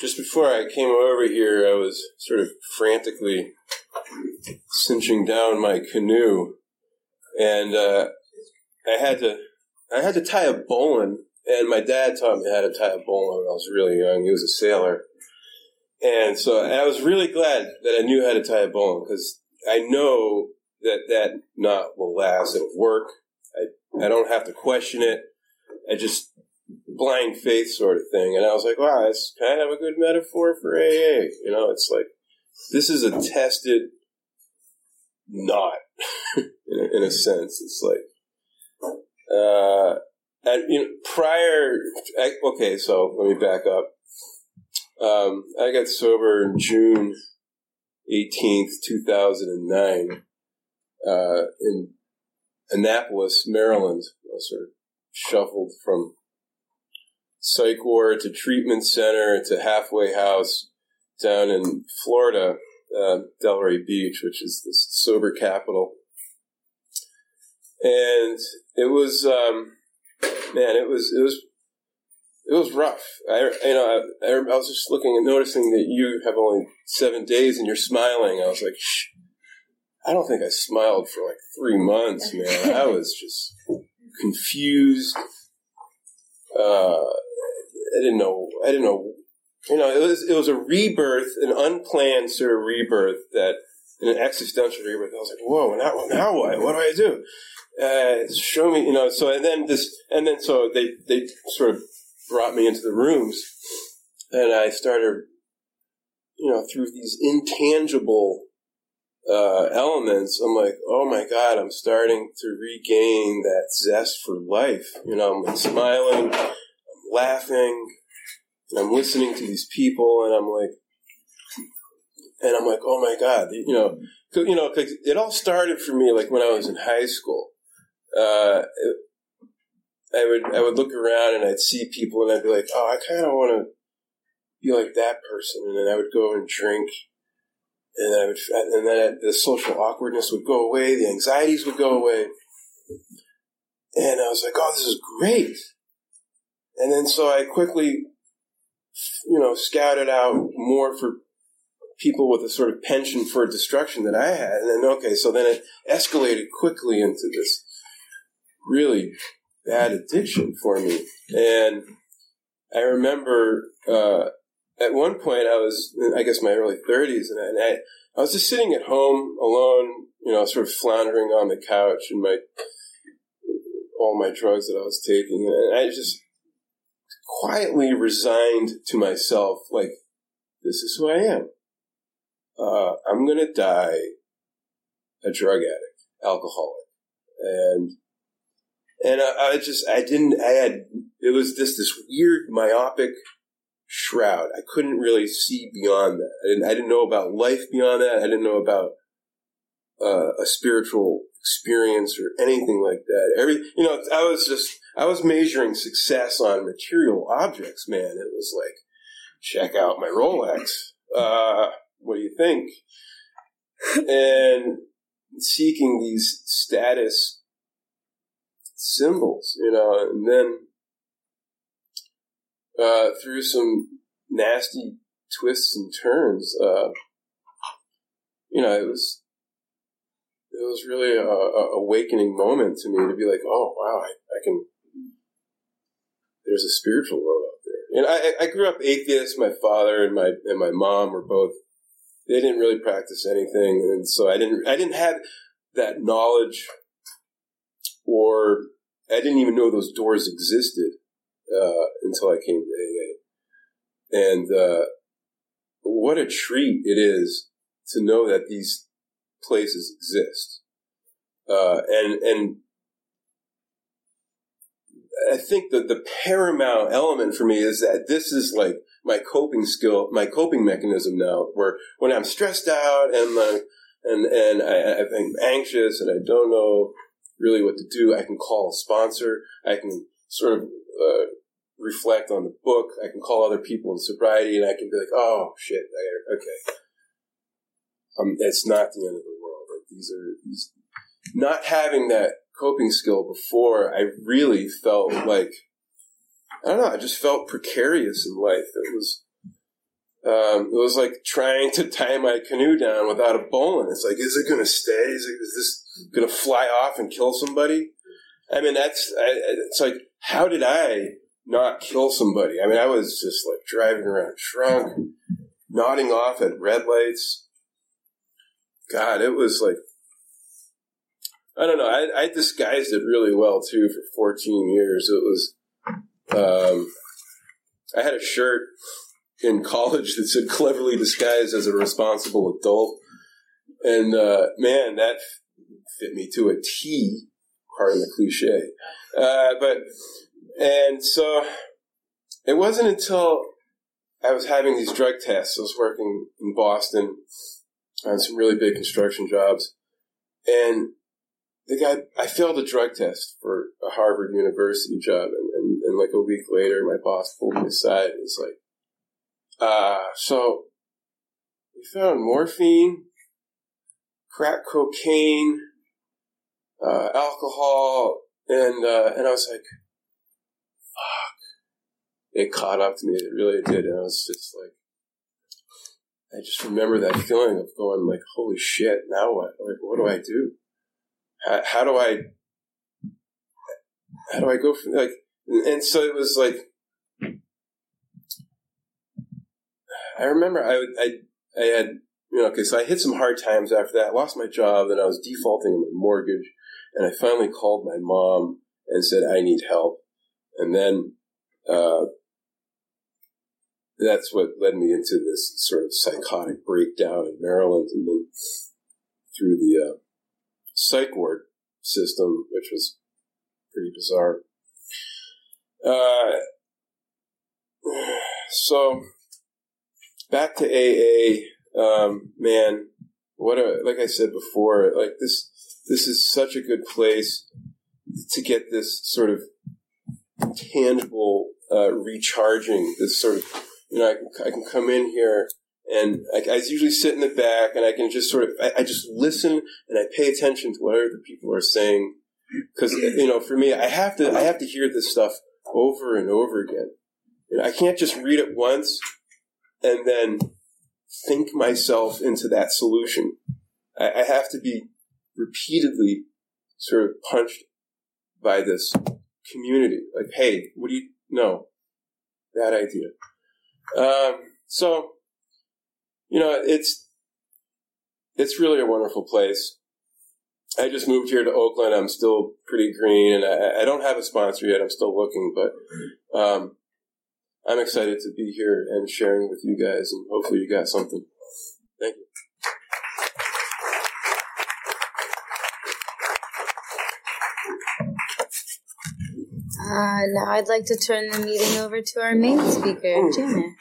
just before I came over here, I was sort of frantically cinching down my canoe, and uh, I had to I had to tie a bowline. And my dad taught me how to tie a bowline when I was really young. He was a sailor, and so I was really glad that I knew how to tie a bowline because I know that that knot will last. It'll work. I I don't have to question it. I just blind faith sort of thing. And I was like, wow, that's kind of a good metaphor for AA. You know, it's like, this is a tested knot in, a, in a sense. It's like, uh, and, you know, prior, I, okay, so let me back up. Um, I got sober in June 18th, 2009, uh, in Annapolis, Maryland. I was sort of shuffled from psych ward to treatment center to halfway house down in Florida, uh, Delray Beach, which is the sober capital. And it was, um, man, it was, it was, it was rough. I, you know, I, I, was just looking and noticing that you have only seven days and you're smiling. I was like, Shh. I don't think I smiled for like three months, man. I was just confused. Uh, I didn't know. I didn't know. You know, it was it was a rebirth, an unplanned sort of rebirth that an existential rebirth. I was like, whoa, now now what? What do I do? Uh, show me, you know. So and then this, and then so they they sort of brought me into the rooms, and I started, you know, through these intangible uh, elements, I'm like, oh my god, I'm starting to regain that zest for life. You know, I'm smiling, laughing, and I'm listening to these people, and I'm like, and I'm like, oh my god, you know, you know, cause it all started for me like when I was in high school. Uh, it, I would I would look around and I'd see people, and I'd be like, oh, I kind of want to be like that person, and then I would go and drink and then, would, and then the social awkwardness would go away, the anxieties would go away, and I was like, "Oh, this is great." And then so I quickly, you know, scouted out more for people with a sort of penchant for destruction that I had, and then okay, so then it escalated quickly into this really bad addiction for me, and I remember. Uh, at one point I was, I guess, my early 30s, and I, I was just sitting at home alone, you know, sort of floundering on the couch and my all my drugs that I was taking, and I just quietly resigned to myself, like, this is who I am. Uh, I'm gonna die a drug addict, alcoholic, and and I, I just I didn't I had it was just this weird myopic shroud. I couldn't really see beyond that. I didn't, I didn't know about life beyond that. I didn't know about uh, a spiritual experience or anything like that. Every, you know, I was just, I was measuring success on material objects, man. It was like, check out my Rolex. Uh, what do you think? and seeking these status symbols, you know, and then uh, through some nasty twists and turns. Uh, you know, it was it was really a, a, awakening moment to me to be like, oh wow, I, I, can. There's a spiritual world out there, and I, I grew up atheist. My father and my and my mom were both. They didn't really practice anything, and so I didn't. I didn't have that knowledge, or I didn't even know those doors existed uh, until I came to AA. And uh, what a treat it is to know that these places exist. Uh, and and I think that the paramount element for me is that this is like my coping skill, my coping mechanism now. Where when I'm stressed out and and and I, I'm anxious and I don't know really what to do, I can call a sponsor. I can sort of uh, reflect on the book. I can call other people in sobriety, and I can be like, "Oh shit, I, okay." Um, it's not the end of the world. Like these are these not having that coping skill before. I really felt like I don't know. I just felt precarious in life. It was. Um, it was like trying to tie my canoe down without a bowline. It's like, is it going to stay? Is, it, is this going to fly off and kill somebody? I mean, that's, I, it's like, how did I not kill somebody? I mean, I was just like driving around drunk, nodding off at red lights. God, it was like, I don't know. I, I disguised it really well too for 14 years. It was, um, I had a shirt in college that said cleverly disguised as a responsible adult. And, uh, man, that fit me to a T, pardon the cliche. Uh, but, and so it wasn't until I was having these drug tests. I was working in Boston on some really big construction jobs. And the guy, I failed a drug test for a Harvard University job. And, and, and like a week later, my boss pulled me aside and was like, uh, so we found morphine, crack cocaine, uh, alcohol, and, uh, and I was like, fuck. It caught up to me. It really did. And I was just like, I just remember that feeling of going like, holy shit, now what? Like, what do I do? How, do I, how do I go from like, and so it was like, I remember I, I, I had, you know, okay, so I hit some hard times after that. Lost my job and I was defaulting on my mortgage. And I finally called my mom and said, I need help. And then, uh, that's what led me into this sort of psychotic breakdown in Maryland and then through the uh, psych ward system, which was pretty bizarre. Uh, so back to AA, um, man, what a, like I said before, like this, this is such a good place to get this sort of tangible, uh, recharging, this sort of you know, I can, I can come in here and I, I, usually sit in the back and I can just sort of, I, I just listen and I pay attention to what other people are saying. Cause, you know, for me, I have to, I have to hear this stuff over and over again. You know, I can't just read it once and then think myself into that solution. I, I have to be repeatedly sort of punched by this community. Like, hey, what do you, know? bad idea. Um, so, you know, it's it's really a wonderful place. I just moved here to Oakland. I'm still pretty green, and I, I don't have a sponsor yet. I'm still looking, but um, I'm excited to be here and sharing with you guys, and hopefully, you got something. Thank you. Uh, now I'd like to turn the meeting over to our main speaker, Janice.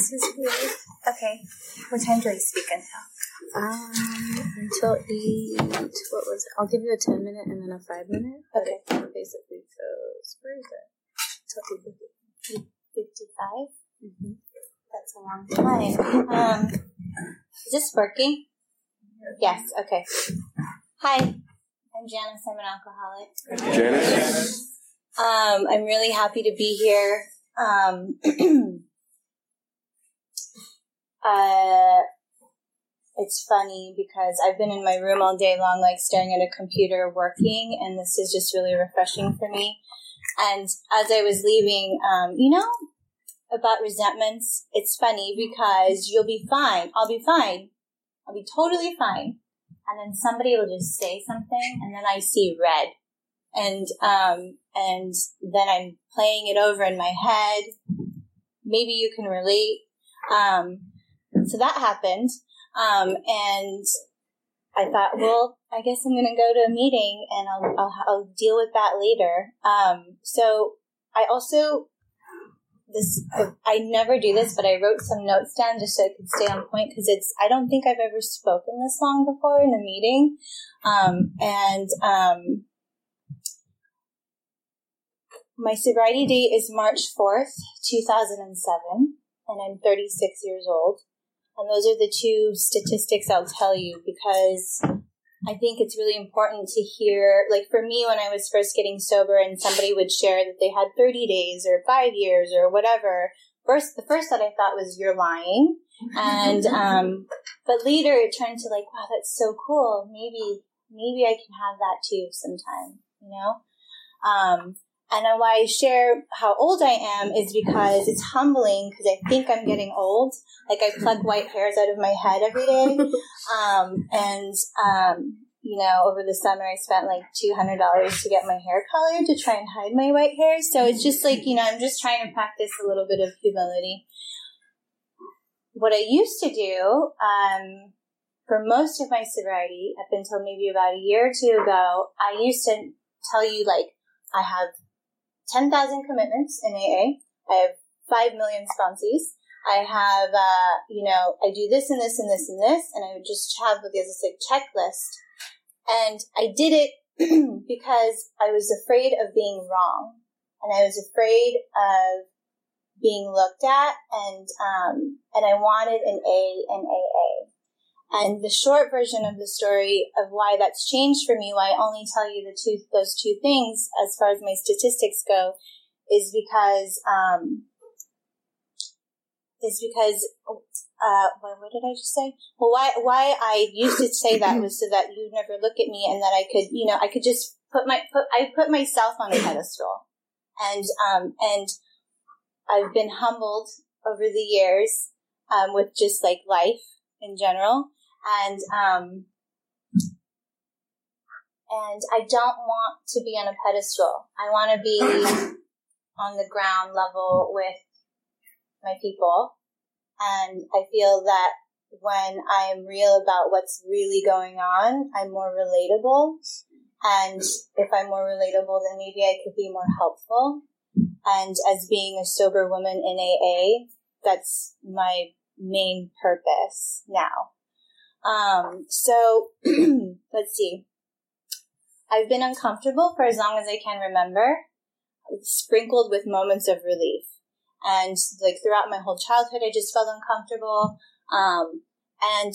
This is weird. Okay. What time do I speak until? Um, until eight. What was it? I'll give you a ten minute and then a five minute. Okay. It basically goes. Where is it? Till eight fifty-five. Mm-hmm. That's a long time. Um, is this working? Yes. Okay. Hi, I'm Janice. I'm an alcoholic. Janice. Um, I'm really happy to be here. Um, Uh, it's funny because I've been in my room all day long, like staring at a computer working, and this is just really refreshing for me. And as I was leaving, um, you know, about resentments, it's funny because you'll be fine. I'll be fine. I'll be totally fine. And then somebody will just say something, and then I see red. And, um, and then I'm playing it over in my head. Maybe you can relate. Um, so that happened. Um, and I thought, well, I guess I'm going to go to a meeting and I'll, I'll, I'll deal with that later. Um, so I also, this, I never do this, but I wrote some notes down just so I could stay on point because it's, I don't think I've ever spoken this long before in a meeting. Um, and, um, my sobriety date is March 4th, 2007, and I'm 36 years old. And those are the two statistics I'll tell you because I think it's really important to hear, like for me, when I was first getting sober and somebody would share that they had 30 days or five years or whatever, first, the first that I thought was, you're lying. And, um, but later it turned to like, wow, that's so cool. Maybe, maybe I can have that too sometime, you know? Um, and why I share how old I am is because it's humbling because I think I'm getting old. Like I pluck white hairs out of my head every day. Um, and, um, you know, over the summer I spent like $200 to get my hair colored to try and hide my white hairs. So it's just like, you know, I'm just trying to practice a little bit of humility. What I used to do, um, for most of my sobriety, up until maybe about a year or two ago, I used to tell you like, I have 10,000 commitments in AA. I have 5 million sponsees. I have, uh, you know, I do this and this and this and this, and I would just have this like checklist. And I did it because I was afraid of being wrong. And I was afraid of being looked at and, um, and I wanted an A and AA. And the short version of the story of why that's changed for me, why I only tell you the two, those two things as far as my statistics go, is because, um, is because, uh, what, what did I just say? Well, why, why I used to say that was so that you'd never look at me and that I could, you know, I could just put my, put, I put myself on a pedestal. And, um, and I've been humbled over the years, um, with just like life in general and um, and I don't want to be on a pedestal. I want to be on the ground level with my people, and I feel that when I'm real about what's really going on, I'm more relatable. And if I'm more relatable, then maybe I could be more helpful. And as being a sober woman in AA, that's my main purpose now. Um, so let's see. I've been uncomfortable for as long as I can remember, sprinkled with moments of relief. And like throughout my whole childhood, I just felt uncomfortable. Um, and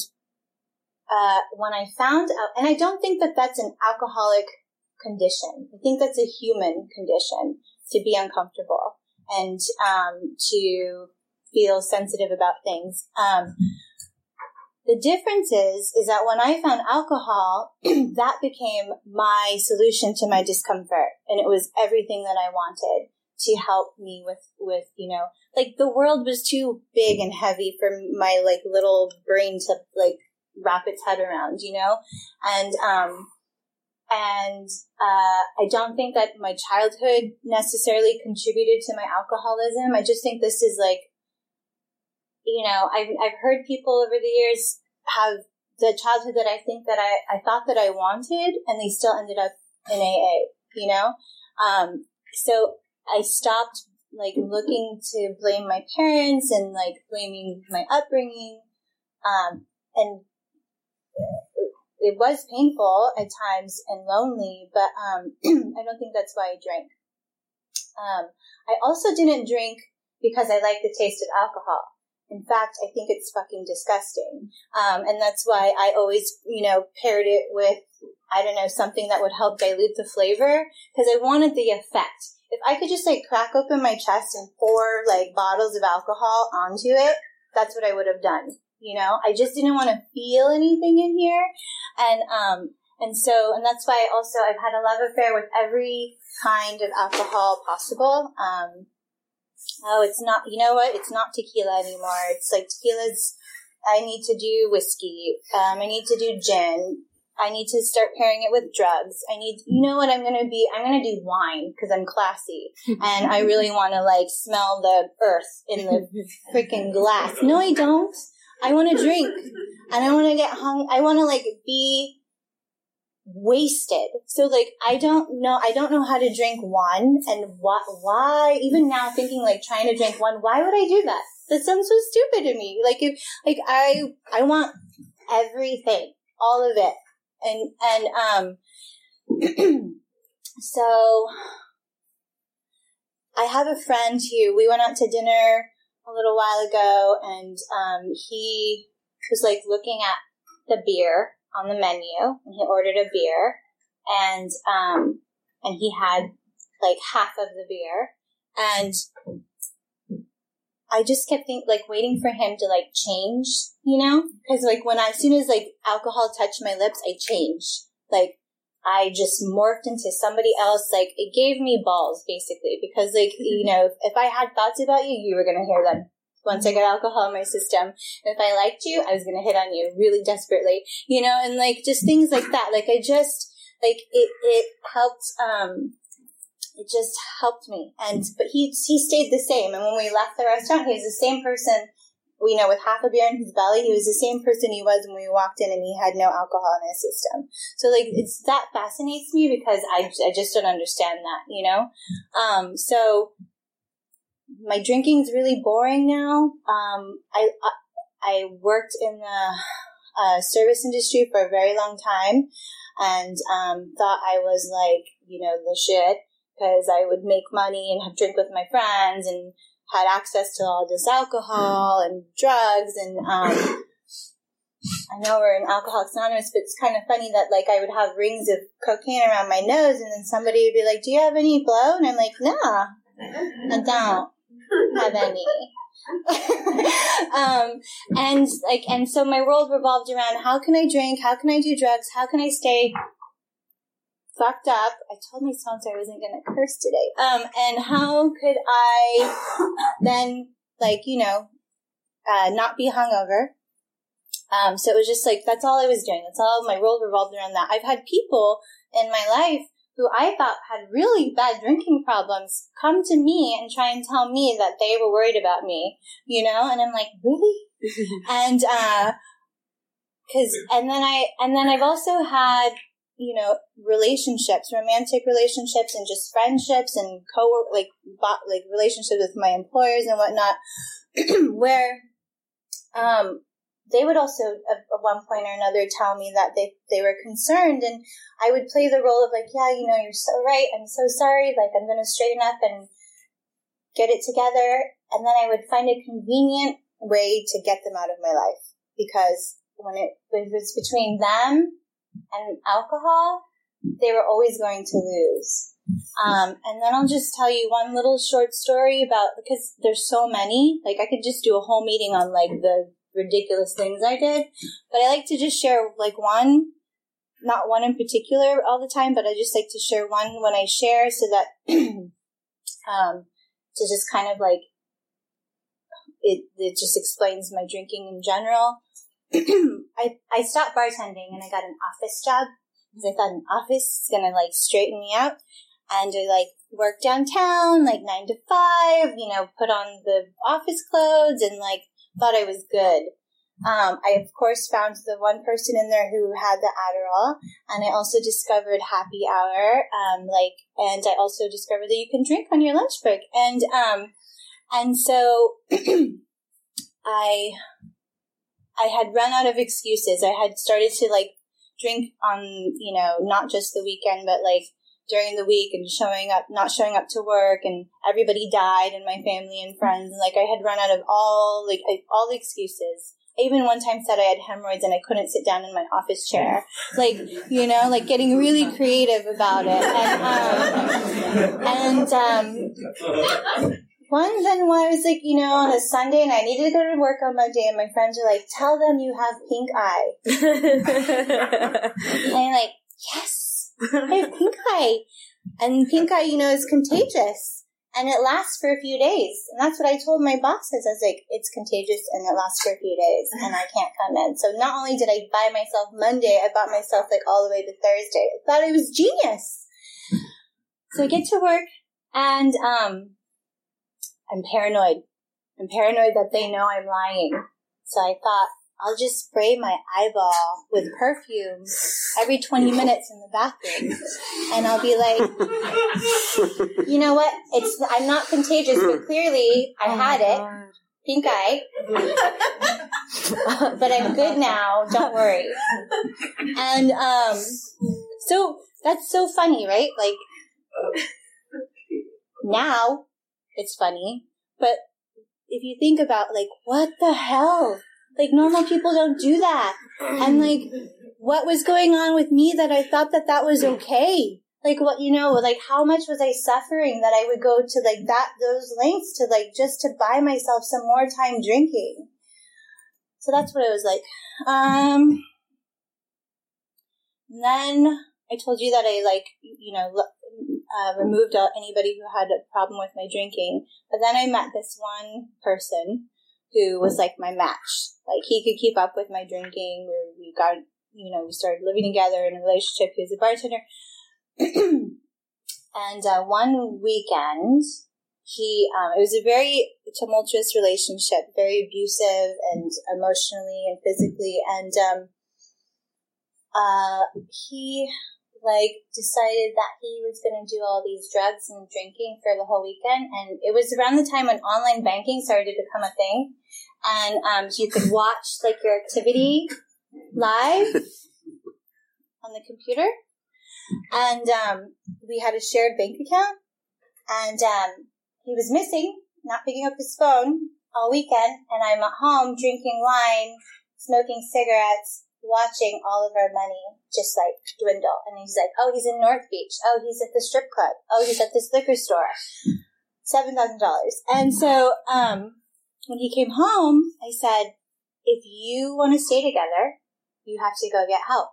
uh, when I found out, and I don't think that that's an alcoholic condition. I think that's a human condition to be uncomfortable and um, to feel sensitive about things. Um, the difference is, is that when I found alcohol, that became my solution to my discomfort. And it was everything that I wanted to help me with, with, you know, like the world was too big and heavy for my like little brain to like wrap its head around, you know? And, um, and, uh, I don't think that my childhood necessarily contributed to my alcoholism. I just think this is like you know, I've, I've heard people over the years have the childhood that I think that I, I thought that I wanted and they still ended up in AA, you know? Um, so I stopped like looking to blame my parents and like blaming my upbringing. Um, and it was painful at times and lonely, but, um, I don't think that's why I drank. Um, I also didn't drink because I like the taste of alcohol. In fact, I think it's fucking disgusting. Um, and that's why I always, you know, paired it with, I don't know, something that would help dilute the flavor because I wanted the effect. If I could just like crack open my chest and pour like bottles of alcohol onto it, that's what I would have done. You know, I just didn't want to feel anything in here. And, um, and so, and that's why also I've had a love affair with every kind of alcohol possible. Um, oh, it's not, you know what? It's not tequila anymore. It's like tequila's, I need to do whiskey. Um, I need to do gin. I need to start pairing it with drugs. I need, you know what I'm going to be? I'm going to do wine because I'm classy and I really want to like smell the earth in the freaking glass. No, I don't. I want to drink and I want to get hung. I want to like be wasted. So like I don't know I don't know how to drink one and why why even now thinking like trying to drink one, why would I do that? That sounds so stupid to me. Like if like I I want everything, all of it. And and um so I have a friend who we went out to dinner a little while ago and um he was like looking at the beer on the menu and he ordered a beer and um and he had like half of the beer and I just kept think like waiting for him to like change, you know? Cause like when I, as soon as like alcohol touched my lips, I changed. Like I just morphed into somebody else. Like it gave me balls basically because like, you know, if I had thoughts about you, you were going to hear them once I got alcohol in my system. If I liked you, I was going to hit on you really desperately, you know, and like just things like that. Like I just, like it, it helped, um, it just helped me. And, but he, he stayed the same. And when we left the restaurant, he was the same person, we know with half a beer in his belly, he was the same person he was when we walked in and he had no alcohol in his system. So like, it's, that fascinates me because I, I just don't understand that, you know? Um, so my drinking's really boring now. Um, I, I, I worked in the, uh, service industry for a very long time and, um, thought I was like, you know, the shit because I would make money and have drink with my friends and had access to all this alcohol and drugs and um, I know we're in Alcoholics Anonymous, but it's kind of funny that like I would have rings of cocaine around my nose, and then somebody would be like, "Do you have any blow?" And I'm like, "Nah, I don't have any." um, and like, and so my world revolved around how can I drink? How can I do drugs? How can I stay fucked up. I told my sponsor I wasn't going to curse today. Um, and how could I then, like, you know, uh, not be hungover? Um, so it was just like, that's all I was doing. That's all my world revolved around that. I've had people in my life who I thought had really bad drinking problems come to me and try and tell me that they were worried about me, you know? And I'm like, really? and, uh, cause, and then I, and then I've also had you know, relationships, romantic relationships and just friendships and co like like relationships with my employers and whatnot, where um, they would also at one point or another tell me that they they were concerned, and I would play the role of like, yeah, you know, you're so right. I'm so sorry. Like I'm going to straighten up and get it together, and then I would find a convenient way to get them out of my life because when it, if it's between them and alcohol, they were always going to lose. Um, and then I'll just tell you one little short story about because there's so many. Like I could just do a whole meeting on like the ridiculous things I did, but I like to just share like one, not one in particular all the time, but I just like to share one when I share so that um, to just kind of like it it just explains my drinking in general. I, I stopped bartending and I got an office job because I thought an office is gonna like straighten me out. And I like work downtown, like nine to five, you know, put on the office clothes and like thought I was good. Um, I of course found the one person in there who had the Adderall, and I also discovered happy hour. Um, like, and I also discovered that you can drink on your lunch break, and um, and so I I had run out of excuses. I had started to like drink on, you know, not just the weekend, but like during the week and showing up, not showing up to work and everybody died and my family and friends. And like I had run out of all, like all the excuses. I even one time said I had hemorrhoids and I couldn't sit down in my office chair. Like, you know, like getting really creative about it. And, um, and, um, one then when I was like, you know, on a Sunday and I needed to go to work on Monday and my friends were like, tell them you have pink eye. and I'm like, yes, I have pink eye. And pink eye, you know, is contagious. And it lasts for a few days. And that's what I told my bosses. I was like, it's contagious and it lasts for a few days and I can't come in. So not only did I buy myself Monday, I bought myself like all the way to Thursday. I thought it was genius. So I get to work and, um, I'm paranoid. I'm paranoid that they know I'm lying. So I thought, I'll just spray my eyeball with perfume every 20 minutes in the bathroom. And I'll be like, you know what? It's, I'm not contagious, but clearly I Oh had it. Pink eye. but I'm good now. Don't worry. And, um, so that's so funny, right? Like, now it's funny, but if you think about like, what the hell? Like normal people don't do that. And like, what was going on with me that I thought that that was okay? Like what, you know, like how much was I suffering that I would go to like that, those lengths to like just to buy myself some more time drinking. So that's what it was like. Um, then I told you that I like, you know, uh, removed out anybody who had a problem with my drinking. But then I met this one person who was like my match. Like he could keep up with my drinking. We, we got, you know, we started living together in a relationship. He was a bartender. and uh, one weekend, he, um, it was a very tumultuous relationship, very abusive and emotionally and physically. And um, uh, he like decided that he was going to do all these drugs and drinking for the whole weekend and it was around the time when online banking started to become a thing. And um, you could watch like your activity live on the computer. And um, we had a shared bank account. And um, he was missing not picking up his phone all weekend. And i'm at home drinking wine smoking cigarettes watching all of our money just like dwindle. And he's like, oh, he's in North Beach. Oh, he's at the strip club. Oh, he's at this liquor store. $7,000. And so, um, when he came home, I said, if you want to stay together, you have to go get help.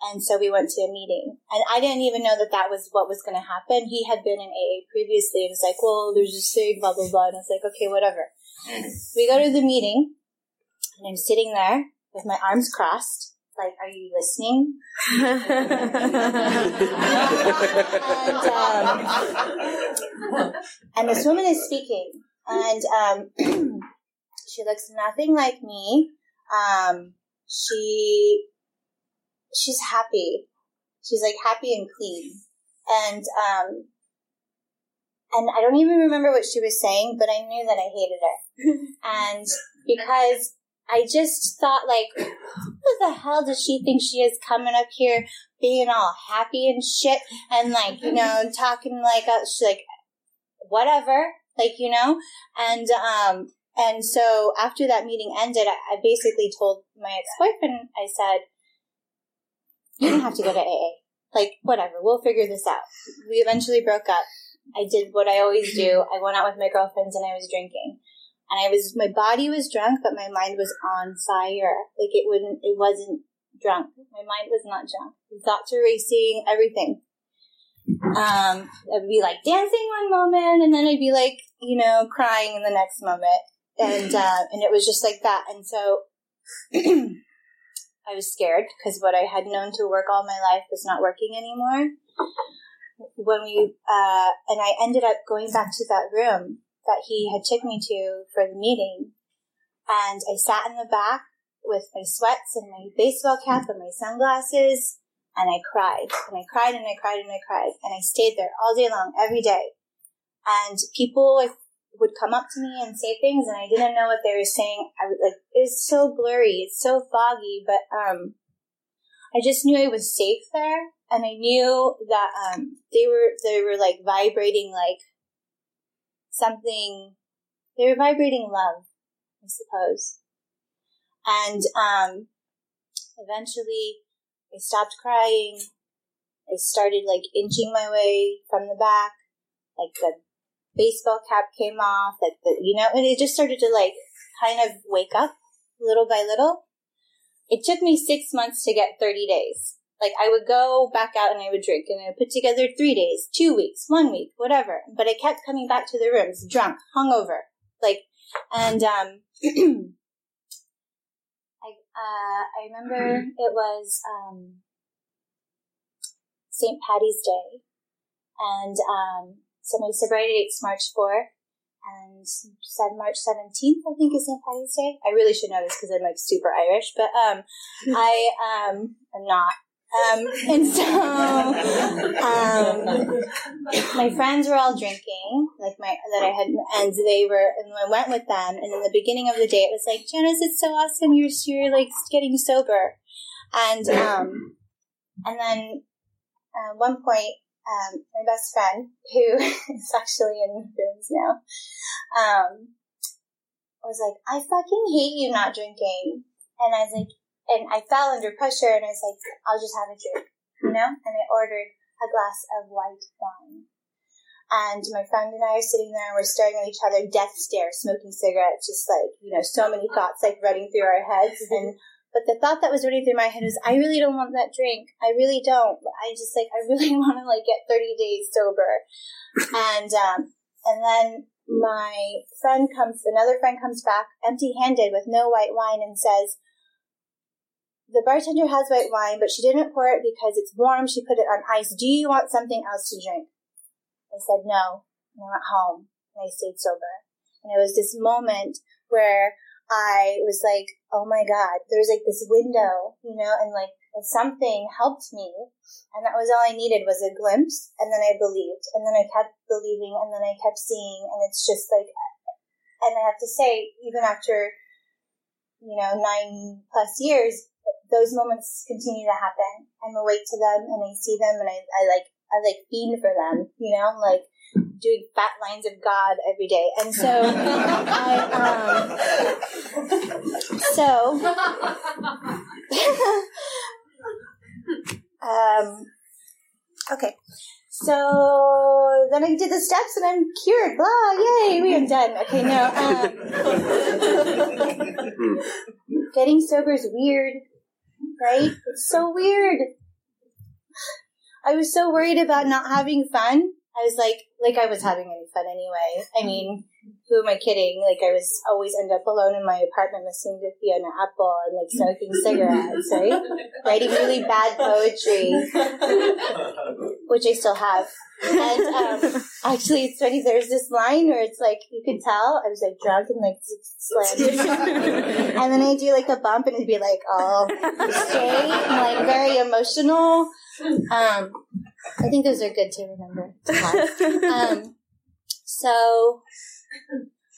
And so we went to a meeting. And I didn't even know that that was what was going to happen. He had been in AA previously and was like, well, there's a sig, blah, blah, blah. And I was like, okay, whatever. We go to the meeting and I'm sitting there with my arms crossed. Like, are you listening? and, um, and this woman is speaking, and um, she looks nothing like me. Um, she she's happy. She's like happy and clean, and um, and I don't even remember what she was saying, but I knew that I hated her, and because I just thought like, who the hell does she think she is coming up here being all happy and shit and like, you know, talking like, uh, she's like, whatever, like, you know, and, um, and so after that meeting ended, I, I basically told my ex-boyfriend, I said, you don't have to go to AA. Like, whatever, we'll figure this out. We eventually broke up. I did what I always do. I went out with my girlfriends and I was drinking and I was my body was drunk, but my mind was on fire. Like it wouldn't, it wasn't drunk. My mind was not drunk. Thoughts were racing, everything. Um, I'd be like dancing one moment, and then I'd be like, you know, crying in the next moment, and uh, and it was just like that. And so I was scared because what I had known to work all my life was not working anymore. When we uh, and I ended up going back to that room that he had took me to for the meeting. And I sat in the back with my sweats and my baseball cap and my sunglasses and I cried and I cried and I cried and I cried and I stayed there all day long, every day. And people would come up to me and say things and I didn't know what they were saying. I would like, it was so blurry. It's so foggy, but, um, I just knew I was safe there and I knew that, um, they were, they were like vibrating like something they were vibrating love i suppose. And um eventually i stopped crying. I started like inching my way from the back. Like the baseball cap came off. Like the you know and it just started to like kind of wake up little by little. It took me six months to get 30 days like I would go back out and I would drink and I would put together three days, two weeks, one week, whatever. But I kept coming back to the rooms, drunk, hungover, like, and um, I uh, I remember it was um, St. Patty's Day, and um, so my sobriety date's March fourth, and said March 17th, I think is St. Patty's Day. I really should know this because I'm like super Irish, but um, I um, am not. Um, and so um, my friends were all drinking, like my that I had, and they were, and I went with them. And in the beginning of the day, it was like, Janice, it's so awesome, you're you're like getting sober, and um, and then at one point, um, my best friend, who is actually in rooms now, um, was like, I fucking hate you not drinking. And I was like, and I fell under pressure and I was like, I'll just have a drink, you know? And I ordered a glass of white wine. And my friend and I are sitting there and we're staring at each other, death stare, smoking cigarettes, just like, you know, so many thoughts like running through our heads. And but the thought that was running through my head was, I really don't want that drink. I really don't. I just like, I really want to like get 30 days sober. And, um, and then my friend comes, another friend comes back empty handed with no white wine and says, the bartender has white wine, but she didn't pour it because it's warm. She put it on ice. Do you want something else to drink? I said no. And I went home and I stayed sober. And it was this moment where I was like, oh my God, there's like this window, you know, and like something helped me. And that was all I needed was a glimpse. And then I believed. And then I kept believing. And then I kept seeing. And it's just like, and I have to say, even after, you know, nine plus years, those moments continue to happen. I'm awake to them and I see them and I, I like, I like fiend for them, you know, like, doing fat lines of God every day. And so I, um, so, um, okay. So then I did the steps and I'm cured. Blah, yay, we are done. Okay, no. Um, getting sober is weird, right? It's so weird. I was so worried about not having fun I was like, like I was having any fun anyway. I mean, who am I kidding? Like I was always end up alone in my apartment listening to Fiona Apple and like smoking cigarettes, right? Writing really bad poetry, which I still have. And um, actually, it's funny. There's this line where it's like you could tell I was like drunk and like slammed, and then I do like a bump and it'd be like all straight and like very emotional. Um, I think those are good to remember. um, so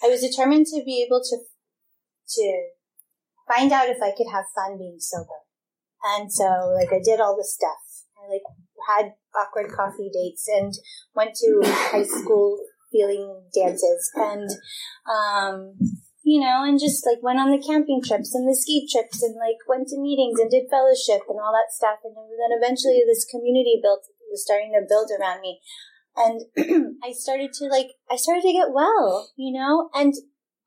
I was determined to be able to to find out if I could have fun being sober. And so like I did all the stuff. I like had awkward coffee dates and went to high school feeling dances and um you know, and just like went on the camping trips and the ski trips and like went to meetings and did fellowship and all that stuff. And then eventually this community built was starting to build around me. And I started to like, I started to get well, you know, and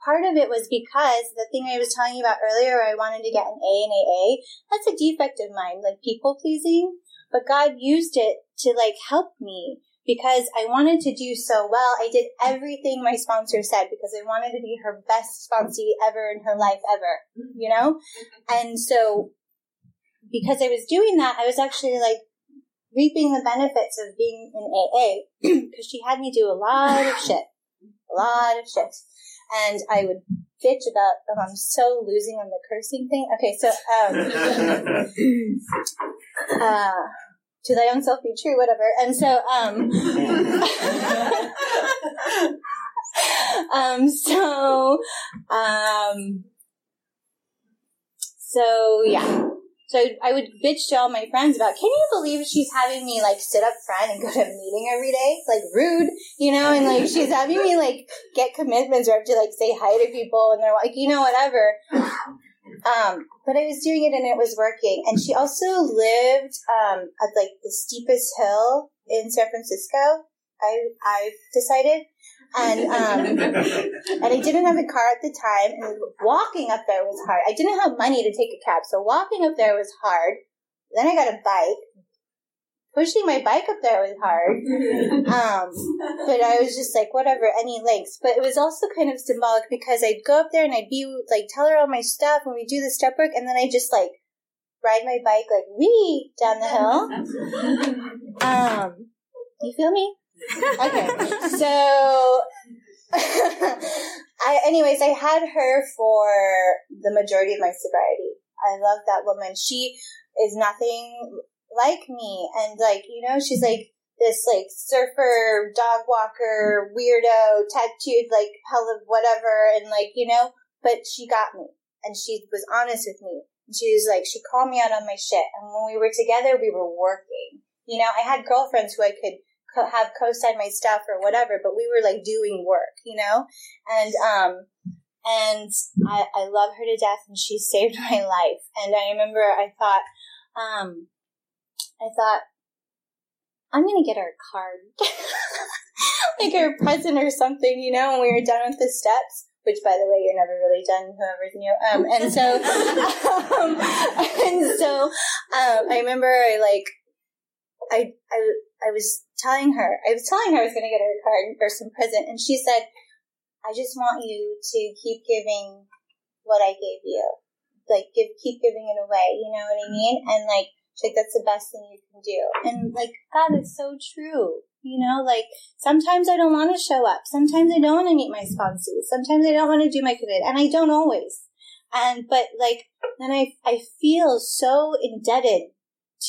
part of it was because the thing I was telling you about earlier, where I wanted to get an A in AA, that's a defect of mine, like people pleasing. But God used it to like help me because I wanted to do so well. I did everything my sponsor said because I wanted to be her best sponsee ever in her life ever, you know? Mm-hmm. And so because I was doing that, I was actually like reaping the benefits of being in AA because she had me do a lot of shit, a lot of shit. And I would bitch about, oh, I'm so losing on the cursing thing. Okay, so, um, uh, to thy own self be true, whatever. And so, um, um, so, um, so yeah. So I would bitch to all my friends about, can you believe she's having me like sit up front and go to a meeting every day? It's like rude, you know, and like she's having me like get commitments or have to like say hi to people and they're like, you know, whatever. Um, but I was doing it and it was working. And she also lived um, at like the steepest hill in San Francisco. I I've decided, and um, and I didn't have a car at the time, and walking up there was hard. I didn't have money to take a cab, so walking up there was hard. Then I got a bike. Pushing my bike up there was hard, um, but I was just like, whatever, any lengths. But it was also kind of symbolic because I'd go up there and I'd be like, tell her all my stuff, and we do the step work, and then I just like ride my bike like we down the hill. Um, you feel me? Okay. So I, anyways, I had her for the majority of my sobriety. I love that woman. She is nothing like me. And like, you know, she's like this like surfer, dog walker, weirdo, tattooed, like hell of whatever. And like, you know, but she got me and she was honest with me. She was like, she called me out on my shit. And when we were together, we were working. You know, I had girlfriends who I could co- have co-sign my stuff or whatever, but we were like doing work, you know? And, um, and I, I love her to death and she saved my life. And I remember I thought, um, I thought, I'm gonna get her a card. like her present or something, you know, when we were done with the steps which by the way you're never really done whoever's new um, and so um, and so um, i remember i like I, I i was telling her i was telling her i was going to get her a card or some present and she said i just want you to keep giving what i gave you like give keep giving it away you know what i mm-hmm. mean and like she's like that's the best thing you can do and like god it's so true you know, like sometimes I don't want to show up. Sometimes I don't want to meet my sponsors. Sometimes I don't want to do my commit, and I don't always. And but like then I I feel so indebted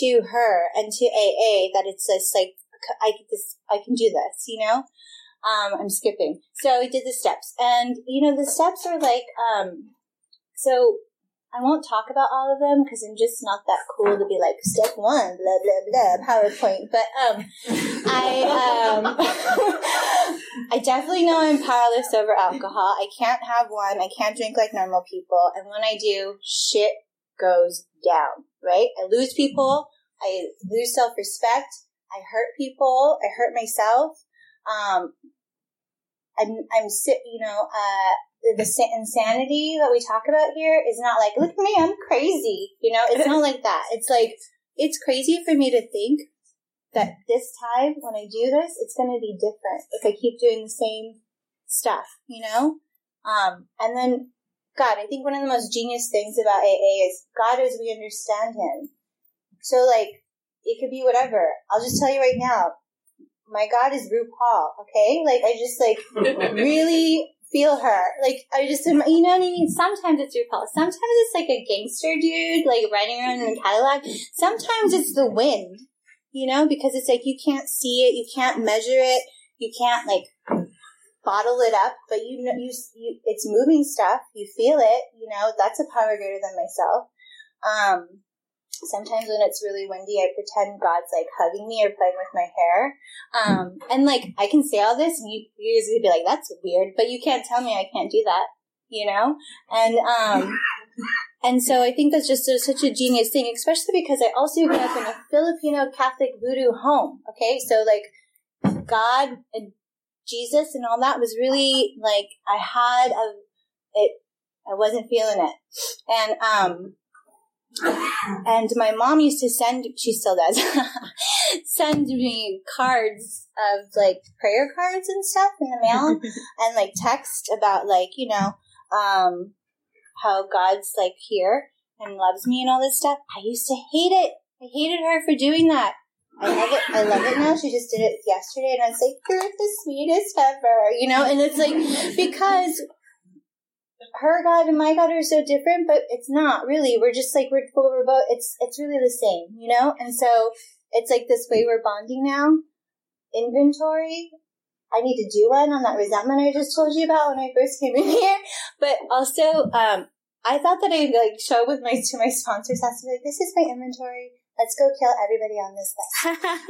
to her and to AA that it's just like I this I can do this, you know. Um, I'm skipping. So we did the steps, and you know the steps are like um, so I won't talk about all of them because I'm just not that cool to be like step one, blah blah blah, PowerPoint. But um, I um, I definitely know I'm powerless over alcohol. I can't have one. I can't drink like normal people, and when I do, shit goes down. Right? I lose people. I lose self respect. I hurt people. I hurt myself. Um, I'm I'm you know uh the insanity that we talk about here is not like, look at me, I'm crazy. You know, it's not like that. It's like, it's crazy for me to think that this time when I do this, it's going to be different if I keep doing the same stuff, you know? Um, and then, God, I think one of the most genius things about AA is God as we understand Him. So, like, it could be whatever. I'll just tell you right now, my God is RuPaul, okay? Like, I just, like, really feel her. Like, I just, you know what I mean? Sometimes it's RuPaul. Sometimes it's like a gangster dude, like riding around in a Cadillac. Sometimes it's the wind, you know, because it's like you can't see it, you can't measure it, you can't like bottle it up, but you know, you, you it's moving stuff. You feel it, you know, that's a power greater than myself. Um, sometimes when it's really windy, I pretend God's like hugging me or playing with my hair. Um, and like I can say all this, and you you guys would be like, "That's weird," but you can't tell me I can't do that, you know. And um, and so I think that's just a, such a genius thing, especially because I also grew up in a Filipino Catholic voodoo home. Okay, so like God and Jesus and all that was really like I had a it. I wasn't feeling it, and um and my mom used to send, she still does, send me cards of like prayer cards and stuff in the mail and like text about like, you know, um, how God's like here and loves me and all this stuff. I used to hate it. I hated her for doing that. I love it. I love it now. She just did it yesterday, and I was like, "You're the sweetest ever," you know. And it's like because her God and my God are so different, but it's not really. We're just like we're, we're both. It's it's really the same, you know. And so it's like this way we're bonding now. Inventory. I need to do one on that resentment I just told you about when I first came in here. But also, um, I thought that I'd like show with my to my sponsors be like, this is my inventory. Let's go kill everybody on this list.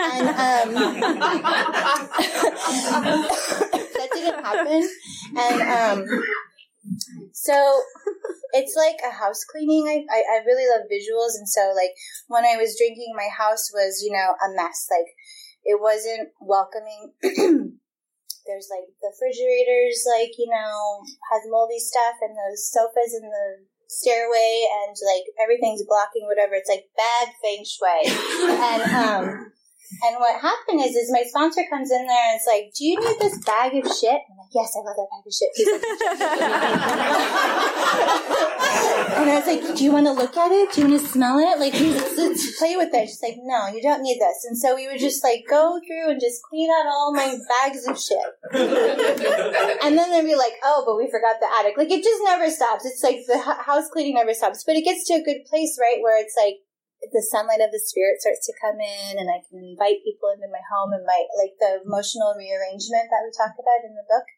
and um, that didn't happen. And um, so it's like a house cleaning. I, I, I really love visuals. And so like when I was drinking, my house was, you know, a mess. Like it wasn't welcoming. There's like the refrigerators, like, you know, has moldy stuff and those sofas and the stairway and like everything's blocking whatever. It's like bad feng shui. and, um, And what happened is, is my sponsor comes in there and it's like, "Do you need this bag of shit?" I'm like, "Yes, I love that bag of shit." and I was like, "Do you want to look at it? Do you want to smell it? Like, let's play with it." She's like, "No, you don't need this." And so we would just like go through and just clean out all my bags of shit. and then they'd be like, "Oh, but we forgot the attic." Like it just never stops. It's like the house cleaning never stops. But it gets to a good place, right, where it's like the sunlight of the spirit starts to come in and I can invite people into my home and my like the emotional rearrangement that we talk about in the book.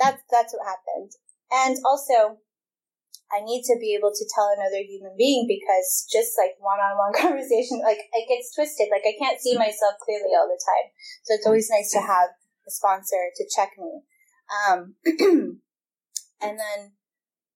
That's that's what happened. And also I need to be able to tell another human being because just like one-on-one conversation, like it gets twisted. Like I can't see myself clearly all the time. So it's always nice to have a sponsor to check me. Um, and then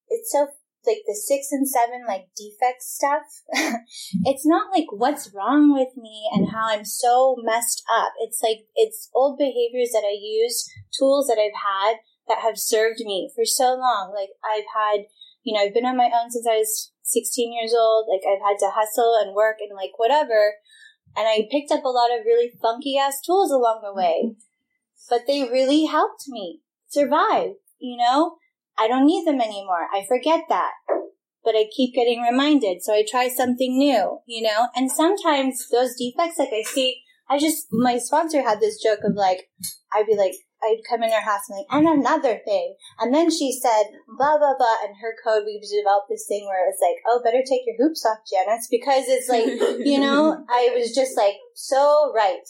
it's so like the six and seven like defect stuff it's not like what's wrong with me and how i'm so messed up. It's like it's old behaviors that i use tools that i've had that have served me for so long. Like i've had you know i've been on my own since i was 16 years old. Like i've had to hustle and work and like whatever. And i picked up a lot of really funky ass tools along the way. But they really helped me survive you know I don't need them anymore. I forget that. But I keep getting reminded. So I try something new, you know? And sometimes those defects, like I see, I just, my sponsor had this joke of like, I'd be like, I'd come in her house and like, and another thing. And then she said, blah, blah, blah. And her code, we've developed this thing where it's like, oh, better take your hoops off, Janice, because it's like, you know, I was just like, so right.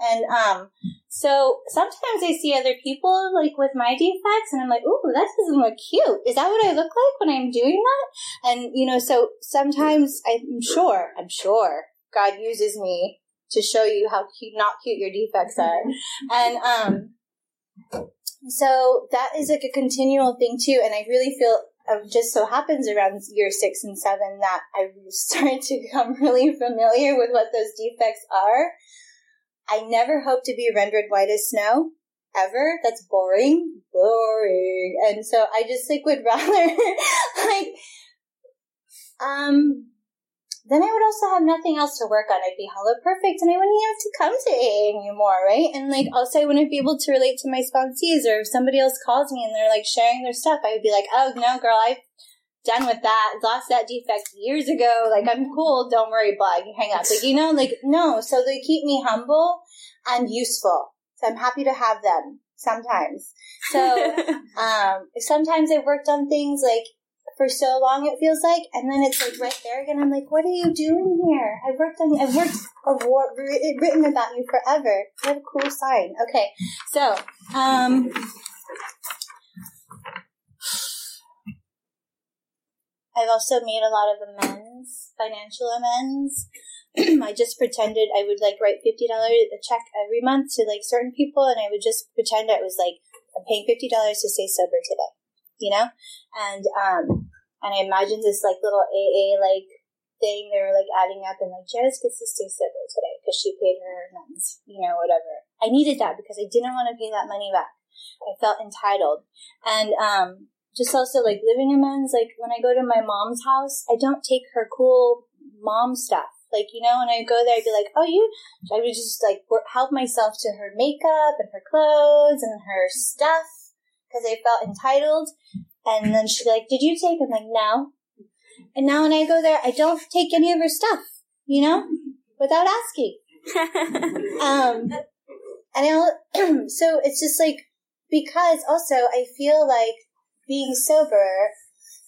And um, so sometimes I see other people like with my defects, and I'm like, "Ooh, that doesn't look cute. Is that what I look like when I'm doing that?" And you know, so sometimes I'm sure, I'm sure God uses me to show you how cute, not cute your defects are, and um, so that is like a continual thing too. And I really feel it just so happens around year six and seven that I started to become really familiar with what those defects are. I never hope to be rendered white as snow ever. That's boring, boring. And so I just like would rather like, um, then I would also have nothing else to work on. I'd be hollow perfect and I wouldn't have to come to AA anymore, right? And like also I wouldn't be able to relate to my sponsees or if somebody else calls me and they're like sharing their stuff, I would be like, oh no girl, I've done with that, lost that defect years ago. Like, I'm cool. Don't worry, bye. Hang up. Like, you know, like, no. So they keep me humble and useful. So I'm happy to have them sometimes. So, um, sometimes I've worked on things like for so long, it feels like, and then it's like right there again. I'm like, what are you doing here? I've worked on, you, I've worked, a war, written about you forever. What a cool sign. Okay. So, um, I've also made a lot of amends, financial amends. I just pretended I would like write fifty dollars a check every month to like certain people, and I would just pretend I was like I'm paying fifty dollars to stay sober today, you know, and um, and I imagined this like little AA like thing they were like adding up, and like Janice gets to stay sober today because she paid her amends, you know, whatever. I needed that because I didn't want to pay that money back. I felt entitled, and um, just also like living amends, Like when I go to my mom's house, I don't take her cool mom stuff. Like, you know, when I go there, I'd be like, oh, you, I would just like help myself to her makeup and her clothes and her stuff because I felt entitled. And then she'd be like, did you take? I'm like, no. And now when I go there, I don't take any of her stuff, you know, without asking. um, and I'll, so it's just like, because also I feel like being sober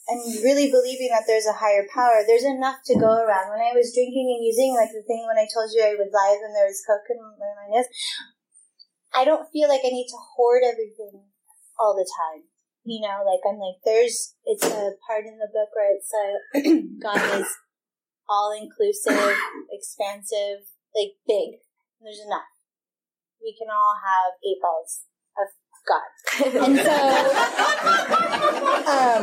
and really believing that there's a higher power, there's enough to go around. When I was drinking and using, like the thing when I told you I would lie and there was coke in my nose, I don't feel like I need to hoard everything all the time. You know, like I'm like, there's, it's a part in the book where it's a, God is all inclusive, expansive, like big. There's enough. We can all have eight balls God. And so, um,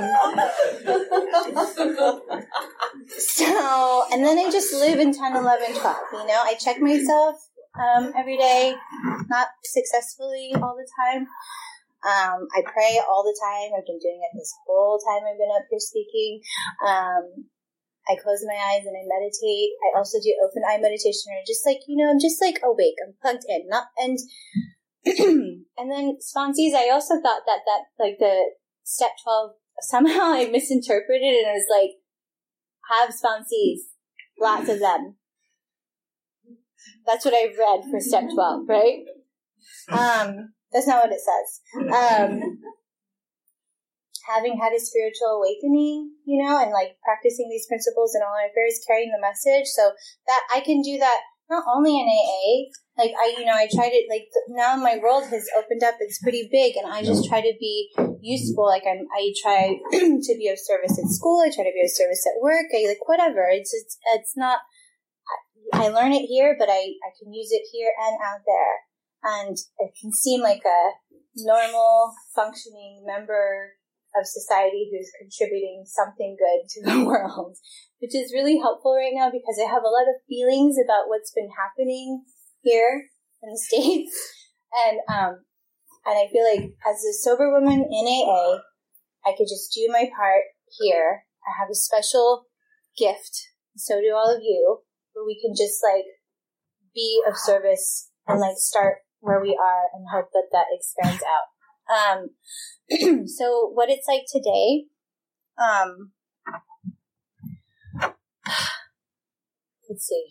so, and then I just live in 10, 11, 12, you know, I check myself, um, every day, not successfully all the time. Um, I pray all the time. I've been doing it this whole time I've been up here speaking. Um, I close my eyes and I meditate. I also do open eye meditation or just like, you know, I'm just like awake. I'm plugged in. Not and and then sponsees, I also thought that that like the step twelve somehow I misinterpreted and it was like have sponsees. Lots of them. That's what I read for step twelve, right? Um that's not what it says. Um having had a spiritual awakening, you know, and like practicing these principles in all our affairs, carrying the message. So that I can do that not only in AA, like I, you know, I try to like now my world has opened up. It's pretty big, and I just try to be useful. Like I'm, I try to be of service at school. I try to be of service at work. I like whatever. It's it's it's not. I, I learn it here, but I I can use it here and out there, and it can seem like a normal functioning member of society who's contributing something good to the world, which is really helpful right now because I have a lot of feelings about what's been happening here in the States. And, um, and I feel like as a sober woman in AA, I could just do my part here. I have a special gift. So do all of you, where we can just like be of service and like start where we are and hope that that expands out. Um, so what it's like today, um, let's see.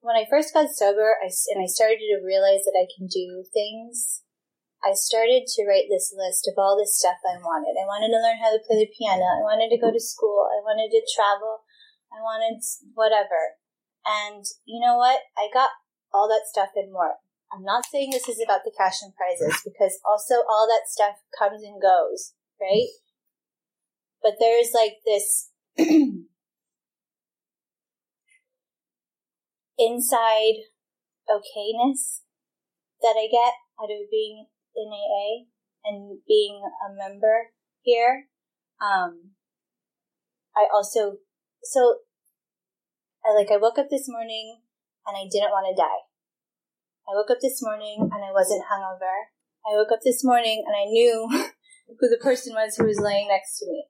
When I first got sober, I, and I started to realize that I can do things, I started to write this list of all the stuff I wanted. I wanted to learn how to play the piano. I wanted to go to school. I wanted to travel. I wanted whatever. And you know what? I got all that stuff and more. I'm not saying this is about the cash and prizes because also all that stuff comes and goes, right? But there's like this inside okayness that I get out of being in AA and being a member here. Um, I also, so I like, I woke up this morning and I didn't want to die. I woke up this morning and I wasn't hungover. I woke up this morning and I knew who the person was who was laying next to me.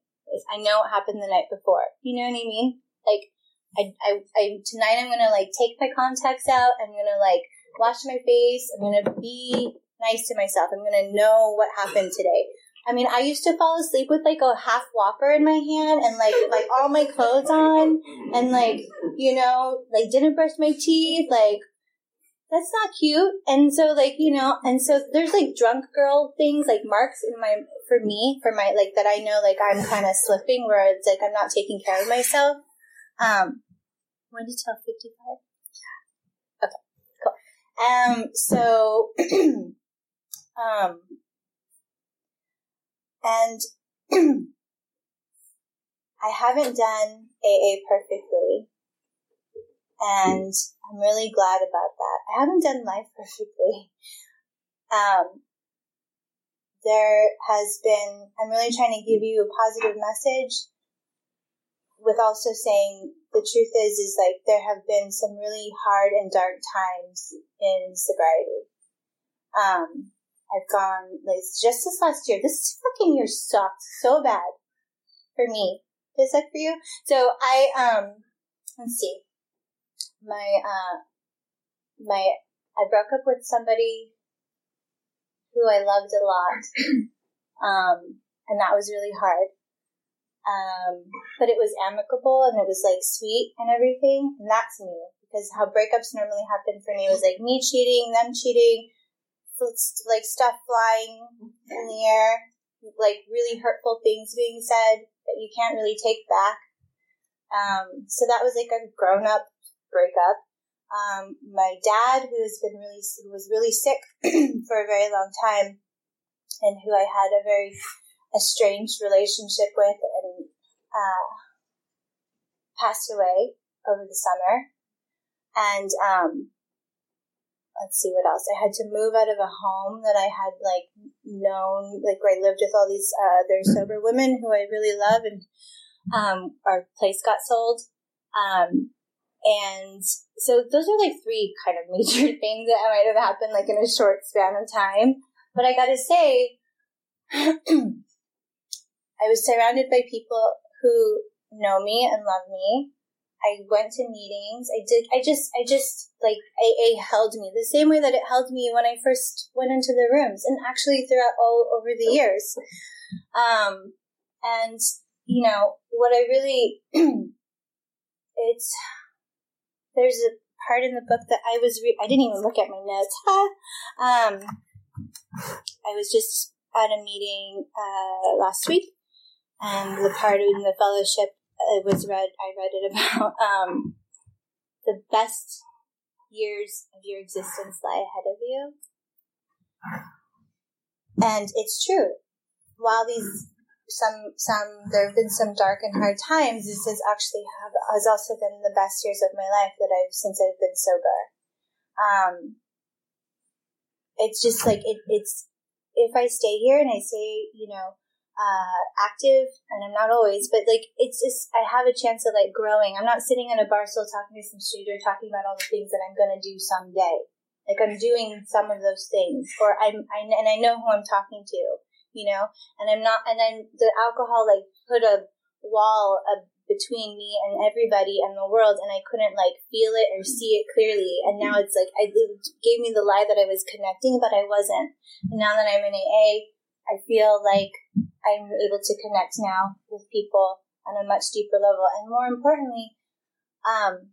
I know what happened the night before. You know what I mean? Like, I, I, I tonight I'm gonna like take my contacts out. I'm gonna like wash my face. I'm gonna be nice to myself. I'm gonna know what happened today. I mean, I used to fall asleep with like a half whopper in my hand and like like all my clothes on and like you know like didn't brush my teeth like that's not cute. And so like, you know, and so there's like drunk girl things, like marks in my, for me, for my, like that I know like I'm kind of slipping where it's like I'm not taking care of myself. Um, when did tell 55? Yeah. Okay, cool. Um, so, um, and I haven't done AA perfectly. And I'm really glad about that. I haven't done life perfectly. Um, there has been, I'm really trying to give you a positive message with also saying the truth is, is like there have been some really hard and dark times in sobriety. Um, I've gone, like, just this last year, this fucking year sucked so bad for me. Is that for you? So I, um, let's see my uh, my I broke up with somebody who I loved a lot, um, and that was really hard. Um, but it was amicable and it was like sweet and everything, and that's new because how breakups normally happen for me was like me cheating, them cheating, like stuff flying in the air, like really hurtful things being said that you can't really take back. Um, so that was like a grown up breakup. Um, my dad, who's been really, who was really sick for a very long time, and who I had a very estranged relationship with, and uh, passed away over the summer. And um, let's see what else. I had to move out of a home that I had like known, like where I lived with all these uh, other sober women who I really love, and um, our place got sold. Um, and so those are like three kind of major things that might have happened like in a short span of time. But I gotta say, I was surrounded by people who know me and love me. I went to meetings. I did, I just, I just, like, AA held me the same way that it held me when I first went into the rooms and actually throughout all over the years. Um, and, you know, what I really, it's, there's a part in the book that I was, re- I didn't even look at my notes. Um, I was just at a meeting, uh, last week and the part in the fellowship it was read I read it about um, the best years of your existence lie ahead of you. And it's true. While these some some there have been some dark and hard times, this has actually have, has also been the best years of my life that I've since I've been sober. Um, it's just like it, it's if I stay here and I say, you know, uh, active, and I'm not always, but like it's just I have a chance of like growing. I'm not sitting in a bar still talking to some stranger, talking about all the things that I'm gonna do someday. Like I'm doing some of those things, or I'm I, and I know who I'm talking to, you know, and I'm not, and then the alcohol like put a wall between me and everybody and the world, and I couldn't like feel it or see it clearly. And now it's like I, it gave me the lie that I was connecting, but I wasn't. And now that I'm in AA, I feel like I'm able to connect now with people on a much deeper level. And more importantly, um,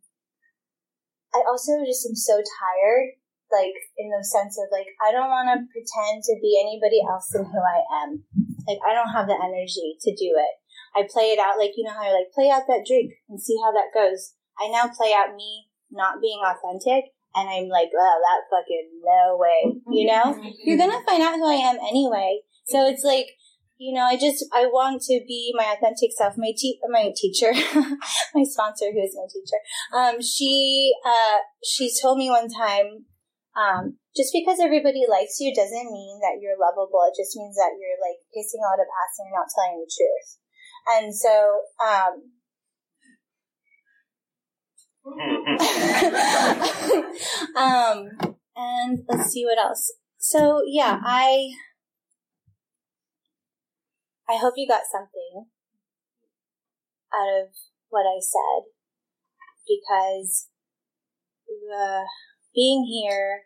I also just am so tired, like in the sense of like, I don't want to pretend to be anybody else than who I am. Like, I don't have the energy to do it. I play it out like, you know how I like play out that drink and see how that goes. I now play out me not being authentic and I'm like, well, that fucking no way, you know? You're gonna find out who I am anyway. So it's like, you know, I just I want to be my authentic self. My te- my teacher, my sponsor, who is my teacher, um, she uh, she told me one time, um, just because everybody likes you doesn't mean that you're lovable. It just means that you're like kissing a lot of ass and you're not telling the truth. And so, um, um, and let's see what else. So yeah, I I hope you got something out of what I said because the being here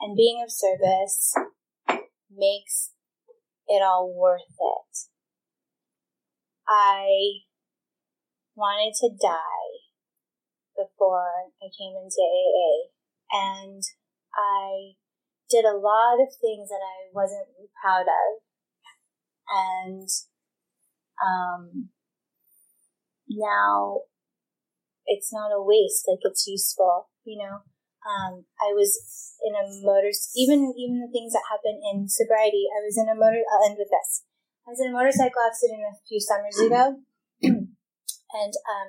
and being of service makes it all worth it. I wanted to die before I came into AA and I did a lot of things that I wasn't proud of and um, now it's not a waste; like it's useful. You know, um, I was in a motor, even even the things that happen in sobriety. I was in a motor. I'll end with this. I was in a motorcycle accident a few summers ago, and um,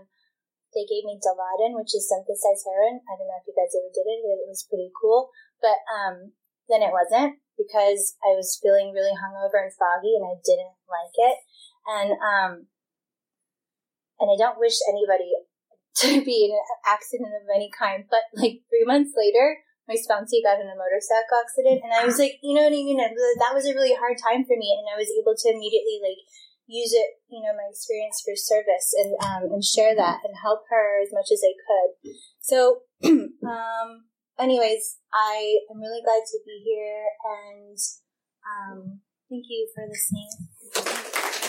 they gave me Dilaudid, which is synthesized heroin. I don't know if you guys ever did it, but it was pretty cool. But um, then it wasn't because I was feeling really hungover and foggy and I didn't like it. And, um, and I don't wish anybody to be in an accident of any kind, but like three months later, my sponsee got in a motorcycle accident and I was like, you know what I mean? That was a really hard time for me and I was able to immediately like use it, you know, my experience for service and, um, and share that and help her as much as I could. So, um, anyways, I am really glad to be here and um, thank you for listening.